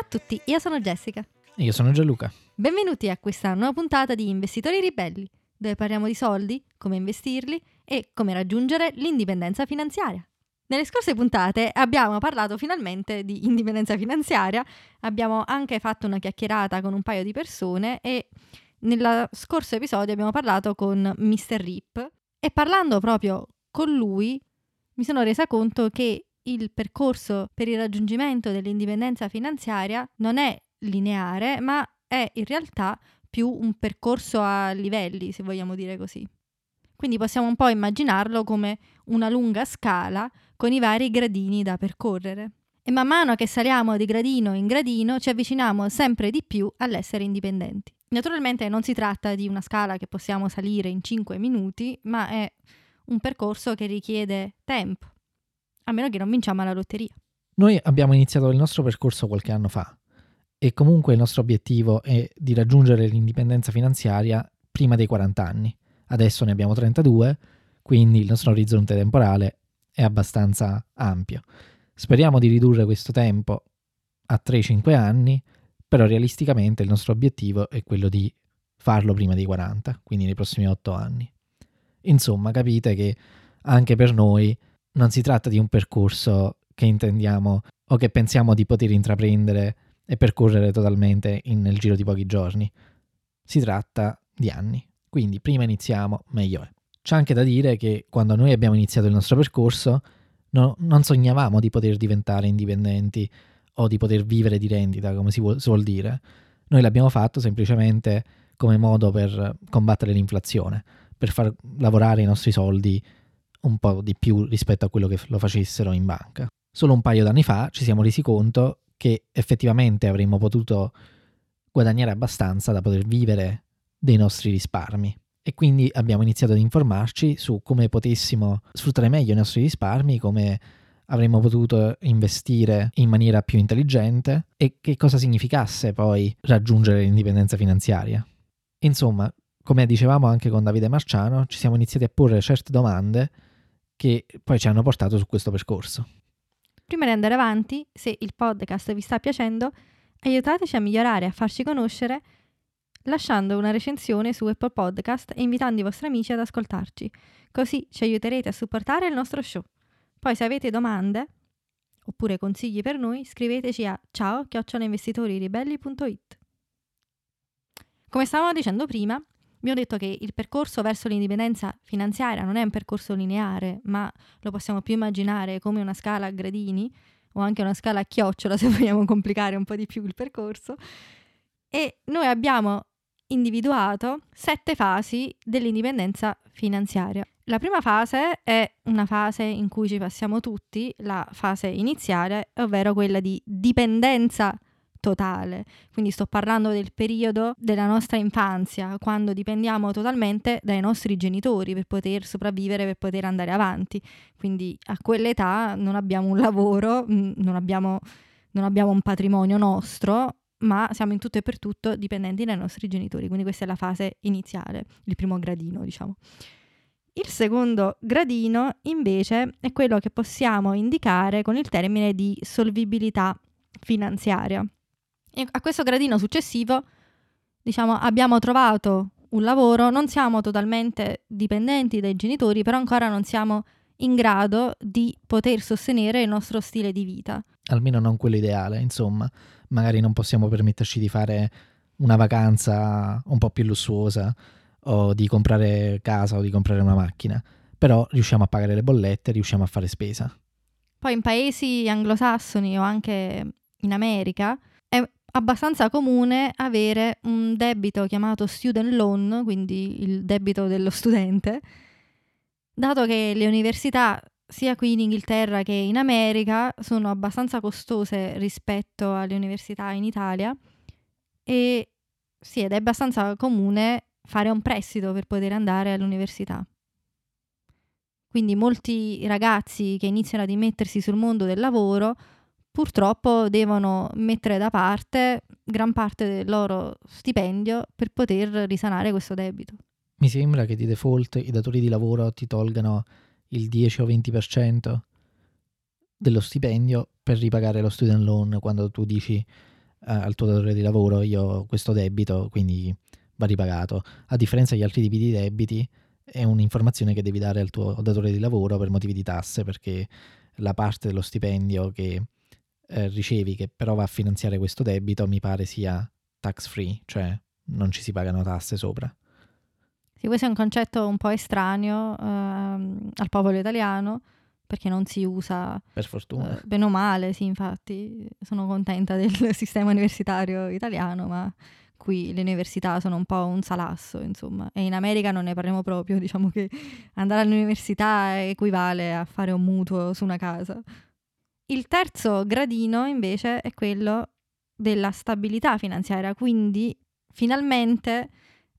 Ciao a tutti, io sono Jessica. E io sono Gianluca. Benvenuti a questa nuova puntata di Investitori Ribelli, dove parliamo di soldi, come investirli e come raggiungere l'indipendenza finanziaria. Nelle scorse puntate abbiamo parlato finalmente di indipendenza finanziaria, abbiamo anche fatto una chiacchierata con un paio di persone e nello scorso episodio abbiamo parlato con Mr. Rip e parlando proprio con lui mi sono resa conto che il percorso per il raggiungimento dell'indipendenza finanziaria non è lineare, ma è in realtà più un percorso a livelli, se vogliamo dire così. Quindi possiamo un po' immaginarlo come una lunga scala con i vari gradini da percorrere. E man mano che saliamo di gradino in gradino ci avviciniamo sempre di più all'essere indipendenti. Naturalmente non si tratta di una scala che possiamo salire in 5 minuti, ma è un percorso che richiede tempo, a meno che non vinciamo alla lotteria. Noi abbiamo iniziato il nostro percorso qualche anno fa e comunque il nostro obiettivo è di raggiungere l'indipendenza finanziaria prima dei 40 anni. Adesso ne abbiamo 32, quindi il nostro orizzonte temporale è abbastanza ampio. Speriamo di ridurre questo tempo a 3-5 anni, però realisticamente il nostro obiettivo è quello di farlo prima dei 40, quindi nei prossimi 8 anni. Insomma, capite che anche per noi non si tratta di un percorso che intendiamo o che pensiamo di poter intraprendere e percorrere totalmente in, nel giro di pochi giorni. Si tratta di anni. Quindi prima iniziamo, meglio è. C'è anche da dire che quando noi abbiamo iniziato il nostro percorso no, non sognavamo di poter diventare indipendenti o di poter vivere di rendita, come si vuol, si vuol dire. Noi l'abbiamo fatto semplicemente come modo per combattere l'inflazione, per far lavorare i nostri soldi un po' di più rispetto a quello che lo facessero in banca. Solo un paio d'anni fa ci siamo resi conto che effettivamente avremmo potuto guadagnare abbastanza da poter vivere dei nostri risparmi e quindi abbiamo iniziato ad informarci su come potessimo sfruttare meglio i nostri risparmi, come avremmo potuto investire in maniera più intelligente e che cosa significasse poi raggiungere l'indipendenza finanziaria. Insomma, come dicevamo anche con Davide Marciano, ci siamo iniziati a porre certe domande che poi ci hanno portato su questo percorso. Prima di andare avanti, se il podcast vi sta piacendo, aiutateci a migliorare e a farci conoscere lasciando una recensione su Apple Podcast e invitando i vostri amici ad ascoltarci. Così ci aiuterete a supportare il nostro show. Poi se avete domande oppure consigli per noi, scriveteci a ciao chiocciolainvestitoriribelli.it. Come stavamo dicendo prima, Abbiamo detto che il percorso verso l'indipendenza finanziaria non è un percorso lineare, ma lo possiamo più immaginare come una scala a gradini o anche una scala a chiocciola se vogliamo complicare un po' di più il percorso. E noi abbiamo individuato sette fasi dell'indipendenza finanziaria. La prima fase è una fase in cui ci passiamo tutti, la fase iniziale, ovvero quella di dipendenza finanziaria totale. Quindi sto parlando del periodo della nostra infanzia, quando dipendiamo totalmente dai nostri genitori per poter sopravvivere, per poter andare avanti. Quindi a quell'età non abbiamo un lavoro, mm, non abbiamo, non abbiamo un patrimonio nostro, ma siamo in tutto e per tutto dipendenti dai nostri genitori. Quindi questa è la fase iniziale, il primo gradino, diciamo. Il secondo gradino invece è quello che possiamo indicare con il termine di solvibilità finanziaria. E a questo gradino successivo, diciamo, abbiamo trovato un lavoro, non siamo totalmente dipendenti dai genitori, però ancora non siamo in grado di poter sostenere il nostro stile di vita. Almeno non quello ideale, insomma. Magari non possiamo permetterci di fare una vacanza un po' più lussuosa o di comprare casa o di comprare una macchina, però riusciamo a pagare le bollette, riusciamo a fare spesa. Poi in paesi anglosassoni o anche in America abbastanza comune avere un debito chiamato student loan, quindi il debito dello studente, dato che le università sia qui in Inghilterra che in America sono abbastanza costose rispetto alle università in Italia e sì, ed è abbastanza comune fare un prestito per poter andare all'università. Quindi molti ragazzi che iniziano ad immettersi sul mondo del lavoro purtroppo devono mettere da parte gran parte del loro stipendio per poter risanare questo debito. Mi sembra che di default i datori di lavoro ti tolgano il 10 o 20% dello stipendio per ripagare lo student loan quando tu dici al tuo datore di lavoro io ho questo debito, quindi va ripagato. A differenza degli altri tipi di debiti, è un'informazione che devi dare al tuo datore di lavoro per motivi di tasse, perché la parte dello stipendio che eh, ricevi, che però va a finanziare questo debito, mi pare sia tax free, cioè non ci si pagano tasse sopra. Sì, questo è un concetto un po' estraneo ehm, al popolo italiano perché non si usa per fortuna. Eh, bene o male, sì, infatti sono contenta del sistema universitario italiano, ma qui le università sono un po' un salasso, insomma, e in America non ne parliamo proprio, diciamo che andare all'università equivale a fare un mutuo su una casa. Il terzo gradino invece è quello della stabilità finanziaria, quindi finalmente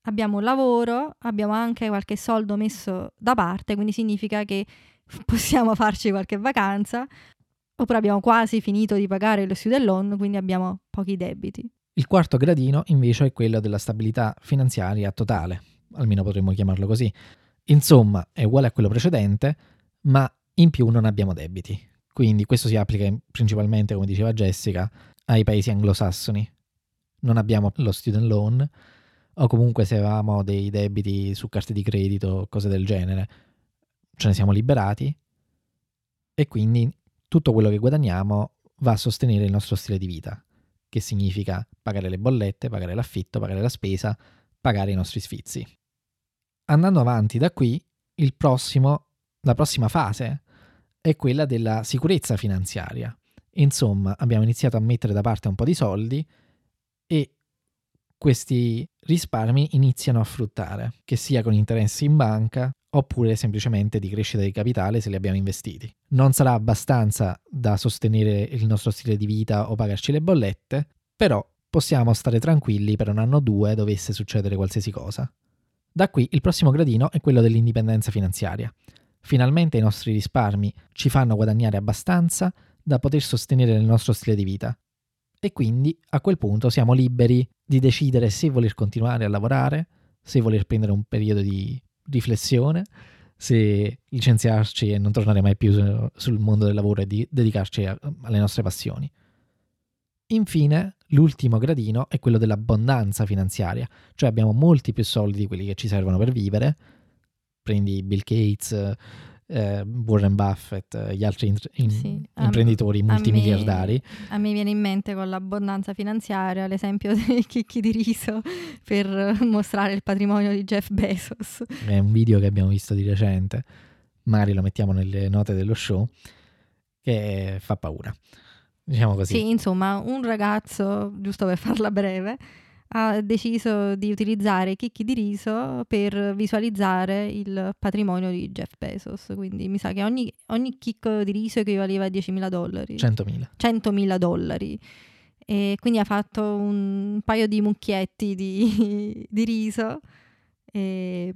abbiamo lavoro, abbiamo anche qualche soldo messo da parte, quindi significa che possiamo farci qualche vacanza, oppure abbiamo quasi finito di pagare lo student loan, quindi abbiamo pochi debiti. Il quarto gradino invece è quello della stabilità finanziaria totale, almeno potremmo chiamarlo così. Insomma, è uguale a quello precedente, ma in più non abbiamo debiti. Quindi questo si applica principalmente, come diceva Jessica, ai paesi anglosassoni. Non abbiamo lo student loan, o comunque se avevamo dei debiti su carte di credito, cose del genere, ce ne siamo liberati e quindi tutto quello che guadagniamo va a sostenere il nostro stile di vita che significa pagare le bollette, pagare l'affitto, pagare la spesa, pagare i nostri sfizi. Andando avanti da qui, prossimo, la prossima fase è quella della sicurezza finanziaria. Insomma, abbiamo iniziato a mettere da parte un po' di soldi e questi risparmi iniziano a fruttare, che sia con interessi in banca oppure semplicemente di crescita di capitale se li abbiamo investiti. Non sarà abbastanza da sostenere il nostro stile di vita o pagarci le bollette, però possiamo stare tranquilli per un anno o due dovesse succedere qualsiasi cosa. Da qui il prossimo gradino è quello dell'indipendenza finanziaria. Finalmente i nostri risparmi ci fanno guadagnare abbastanza da poter sostenere il nostro stile di vita. E quindi a quel punto siamo liberi di decidere se voler continuare a lavorare, se voler prendere un periodo di riflessione se licenziarci e non tornare mai più sul mondo del lavoro e di dedicarci a, alle nostre passioni. Infine, l'ultimo gradino è quello dell'abbondanza finanziaria, cioè abbiamo molti più soldi di quelli che ci servono per vivere. Prendi Bill Gates, eh, Warren Buffett, eh, gli altri int- in- sì, imprenditori multimiliardari. A me, a me, viene in mente con l'abbondanza finanziaria l'esempio dei chicchi di riso per mostrare il patrimonio di Jeff Bezos. È un video che abbiamo visto di recente, magari lo mettiamo nelle note dello show, che fa paura. Diciamo così. Sì, insomma, un ragazzo, giusto per farla breve, ha deciso di utilizzare i chicchi di riso per visualizzare il patrimonio di Jeff Bezos. Quindi mi sa che ogni, ogni chicco di riso equivaleva a 10.000 dollari. 100.000. 100.000 dollari. E quindi ha fatto un paio di mucchietti di, di riso. E,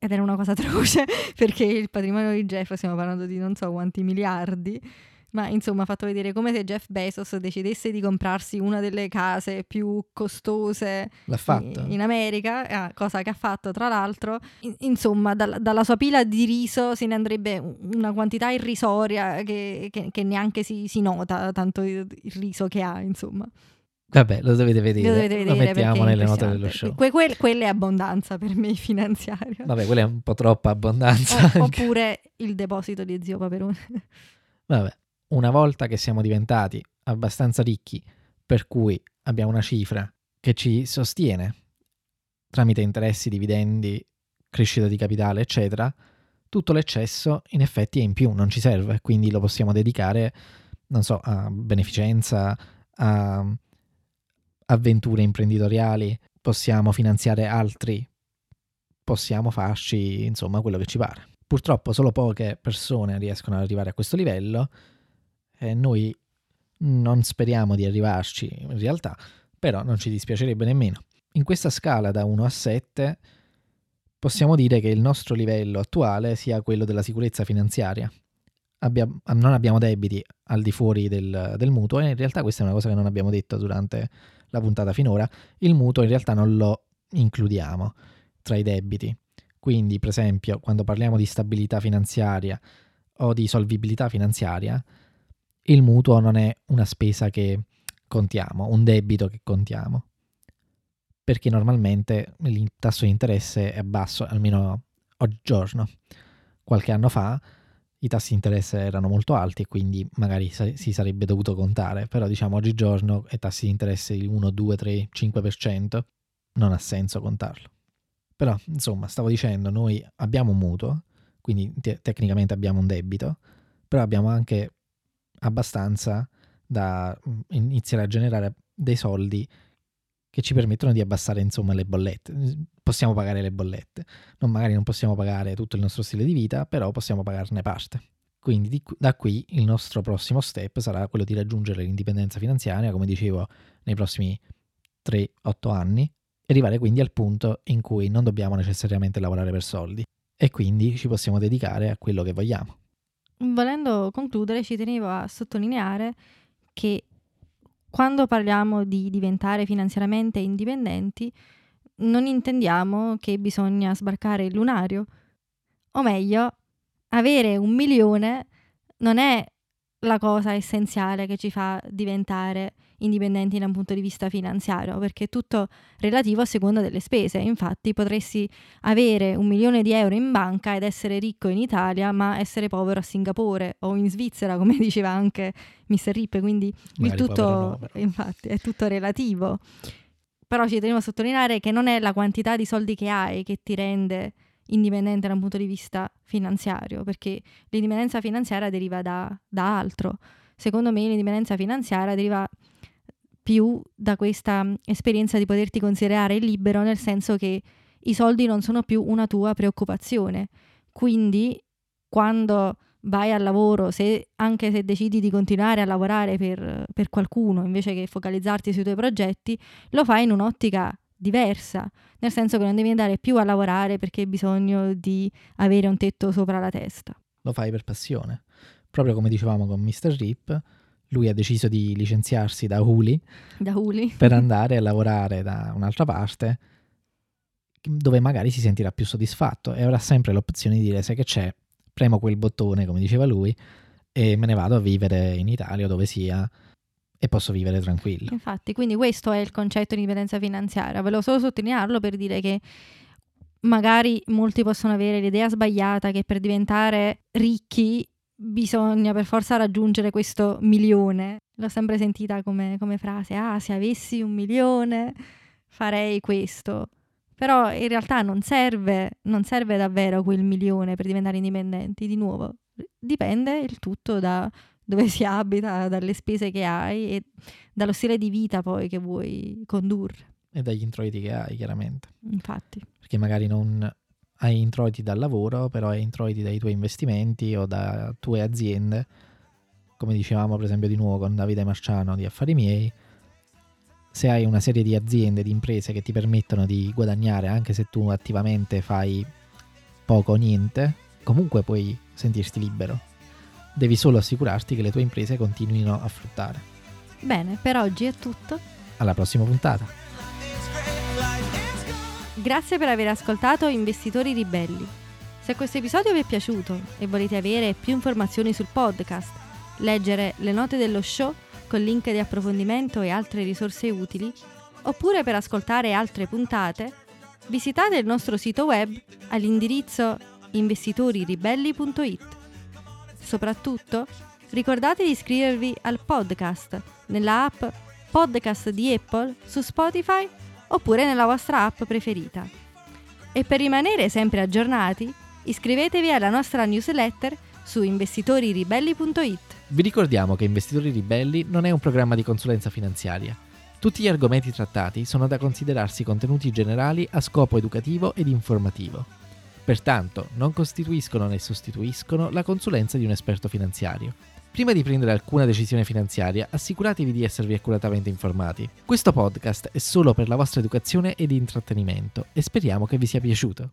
ed era una cosa atroce perché il patrimonio di Jeff, stiamo parlando di non so quanti miliardi ma insomma ha fatto vedere come se Jeff Bezos decidesse di comprarsi una delle case più costose in, in America, eh, cosa che ha fatto tra l'altro. In, insomma, dal, dalla sua pila di riso se ne andrebbe una quantità irrisoria che, che, che neanche si, si, nota tanto il, il riso che ha, insomma. Vabbè, lo dovete vedere. Lo, dovete vedere lo mettiamo nelle note dello show. Que- que- quella è abbondanza per me finanziaria. Vabbè, quella è un po' troppa abbondanza. O- oppure il deposito di zio Paperone. Vabbè, una volta che siamo diventati abbastanza ricchi, per cui abbiamo una cifra che ci sostiene tramite interessi, dividendi, crescita di capitale, eccetera, tutto l'eccesso in effetti è in più, non ci serve, quindi lo possiamo dedicare, non so, a beneficenza, a avventure imprenditoriali, possiamo finanziare altri, possiamo farci, insomma, quello che ci pare. Purtroppo solo poche persone riescono ad arrivare a questo livello eh, noi non speriamo di arrivarci in realtà, però non ci dispiacerebbe nemmeno. In questa scala da 1 a 7 possiamo dire che il nostro livello attuale sia quello della sicurezza finanziaria. Abbiamo, non abbiamo debiti al di fuori del, del, mutuo e in realtà questa è una cosa che non abbiamo detto durante la puntata finora. Il mutuo in realtà non lo includiamo tra i debiti. Quindi, per esempio, quando parliamo di stabilità finanziaria o di solvibilità finanziaria, il mutuo non è una spesa che contiamo, un debito che contiamo. Perché normalmente il tasso di interesse è basso, almeno oggigiorno. Qualche anno fa i tassi di interesse erano molto alti e quindi magari si sarebbe dovuto contare, però diciamo oggigiorno i tassi di interesse di 1, 2, 3, 5% non ha senso contarlo. Però insomma, stavo dicendo, noi abbiamo un mutuo, quindi te- tecnicamente abbiamo un debito, però abbiamo anche abbastanza da mm, iniziare a generare dei soldi che ci permettono di abbassare insomma le bollette. Possiamo pagare le bollette, non, magari non possiamo pagare tutto il nostro stile di vita, però possiamo pagarne parte. Quindi di, da qui il nostro prossimo step sarà quello di raggiungere l'indipendenza finanziaria, come dicevo, nei prossimi 3-8 anni, e arrivare quindi al punto in cui non dobbiamo necessariamente lavorare per soldi e quindi ci possiamo dedicare a quello che vogliamo. Volendo concludere, ci tenevo a sottolineare che quando parliamo di diventare finanziariamente indipendenti, non intendiamo che bisogna sbarcare il lunario. O meglio, avere un milione non è la cosa essenziale che ci fa diventare indipendenti da un punto di vista finanziario, perché è tutto relativo a seconda delle spese. Infatti potresti avere un milione di euro in banca ed essere ricco in Italia, ma essere povero a Singapore o in Svizzera, come diceva anche Mr. Rippe, quindi il tutto, infatti, è tutto relativo. Però ci tenevo a sottolineare che non è la quantità di soldi che hai che ti rende indipendente da un punto di vista finanziario, perché l'indipendenza finanziaria deriva da, da altro. Secondo me l'indipendenza finanziaria deriva più da questa esperienza di poterti considerare libero, nel senso che i soldi non sono più una tua preoccupazione. Quindi quando vai al lavoro, se, anche se decidi di continuare a lavorare per, per qualcuno invece che focalizzarti sui tuoi progetti, lo fai in un'ottica diversa, nel senso che non devi andare più a lavorare perché hai bisogno di avere un tetto sopra la testa. Lo fai per passione. Proprio come dicevamo con Mr. Rip, lui ha deciso di licenziarsi da Huli, da Huli. per andare a lavorare da un'altra parte dove magari si sentirà più soddisfatto e avrà sempre l'opzione di dire sai che c'è, premo quel bottone come diceva lui e me ne vado a vivere in Italia dove sia e posso vivere tranquillo. Infatti, quindi questo è il concetto di indipendenza finanziaria. Volevo solo sottolinearlo per dire che magari molti possono avere l'idea sbagliata che per diventare ricchi bisogna per forza raggiungere questo milione. L'ho sempre sentita come, come frase, ah, se avessi un milione farei questo. Però in realtà non serve, non serve davvero quel milione per diventare indipendenti. Di nuovo, dipende il tutto da dove si abita, dalle spese che hai e dallo stile di vita poi che vuoi condurre. E dagli introiti che hai, chiaramente. Infatti. Perché magari non hai introiti dal lavoro, però hai introiti dai tuoi investimenti o da tue aziende. Come dicevamo, per esempio, di nuovo con Davide Marciano di Affari Miei, se hai una serie di aziende, di imprese che ti permettono di guadagnare anche se tu attivamente fai poco o niente, comunque puoi sentirti libero devi solo assicurarti che le tue imprese continuino a fruttare. Bene, per oggi è tutto. Alla prossima puntata. Grazie per aver ascoltato Investitori Ribelli. Se questo episodio vi è piaciuto e volete avere più informazioni sul podcast, leggere le note dello show con link di approfondimento e altre risorse utili, oppure per ascoltare altre puntate, visitate il nostro sito web all'indirizzo investitoriribelli.it. Soprattutto, ricordate di iscrivervi al podcast nella app Podcast di Apple su Spotify oppure nella vostra app preferita. E per rimanere sempre aggiornati, iscrivetevi alla nostra newsletter su investitoriribelli.it. Vi ricordiamo che Investitori Ribelli non è un programma di consulenza finanziaria. Tutti gli argomenti trattati sono da considerarsi contenuti generali a scopo educativo ed informativo. Pertanto non costituiscono né sostituiscono la consulenza di un esperto finanziario. Prima di prendere alcuna decisione finanziaria, assicuratevi di esservi accuratamente informati. Questo podcast è solo per la vostra educazione ed intrattenimento e speriamo che vi sia piaciuto.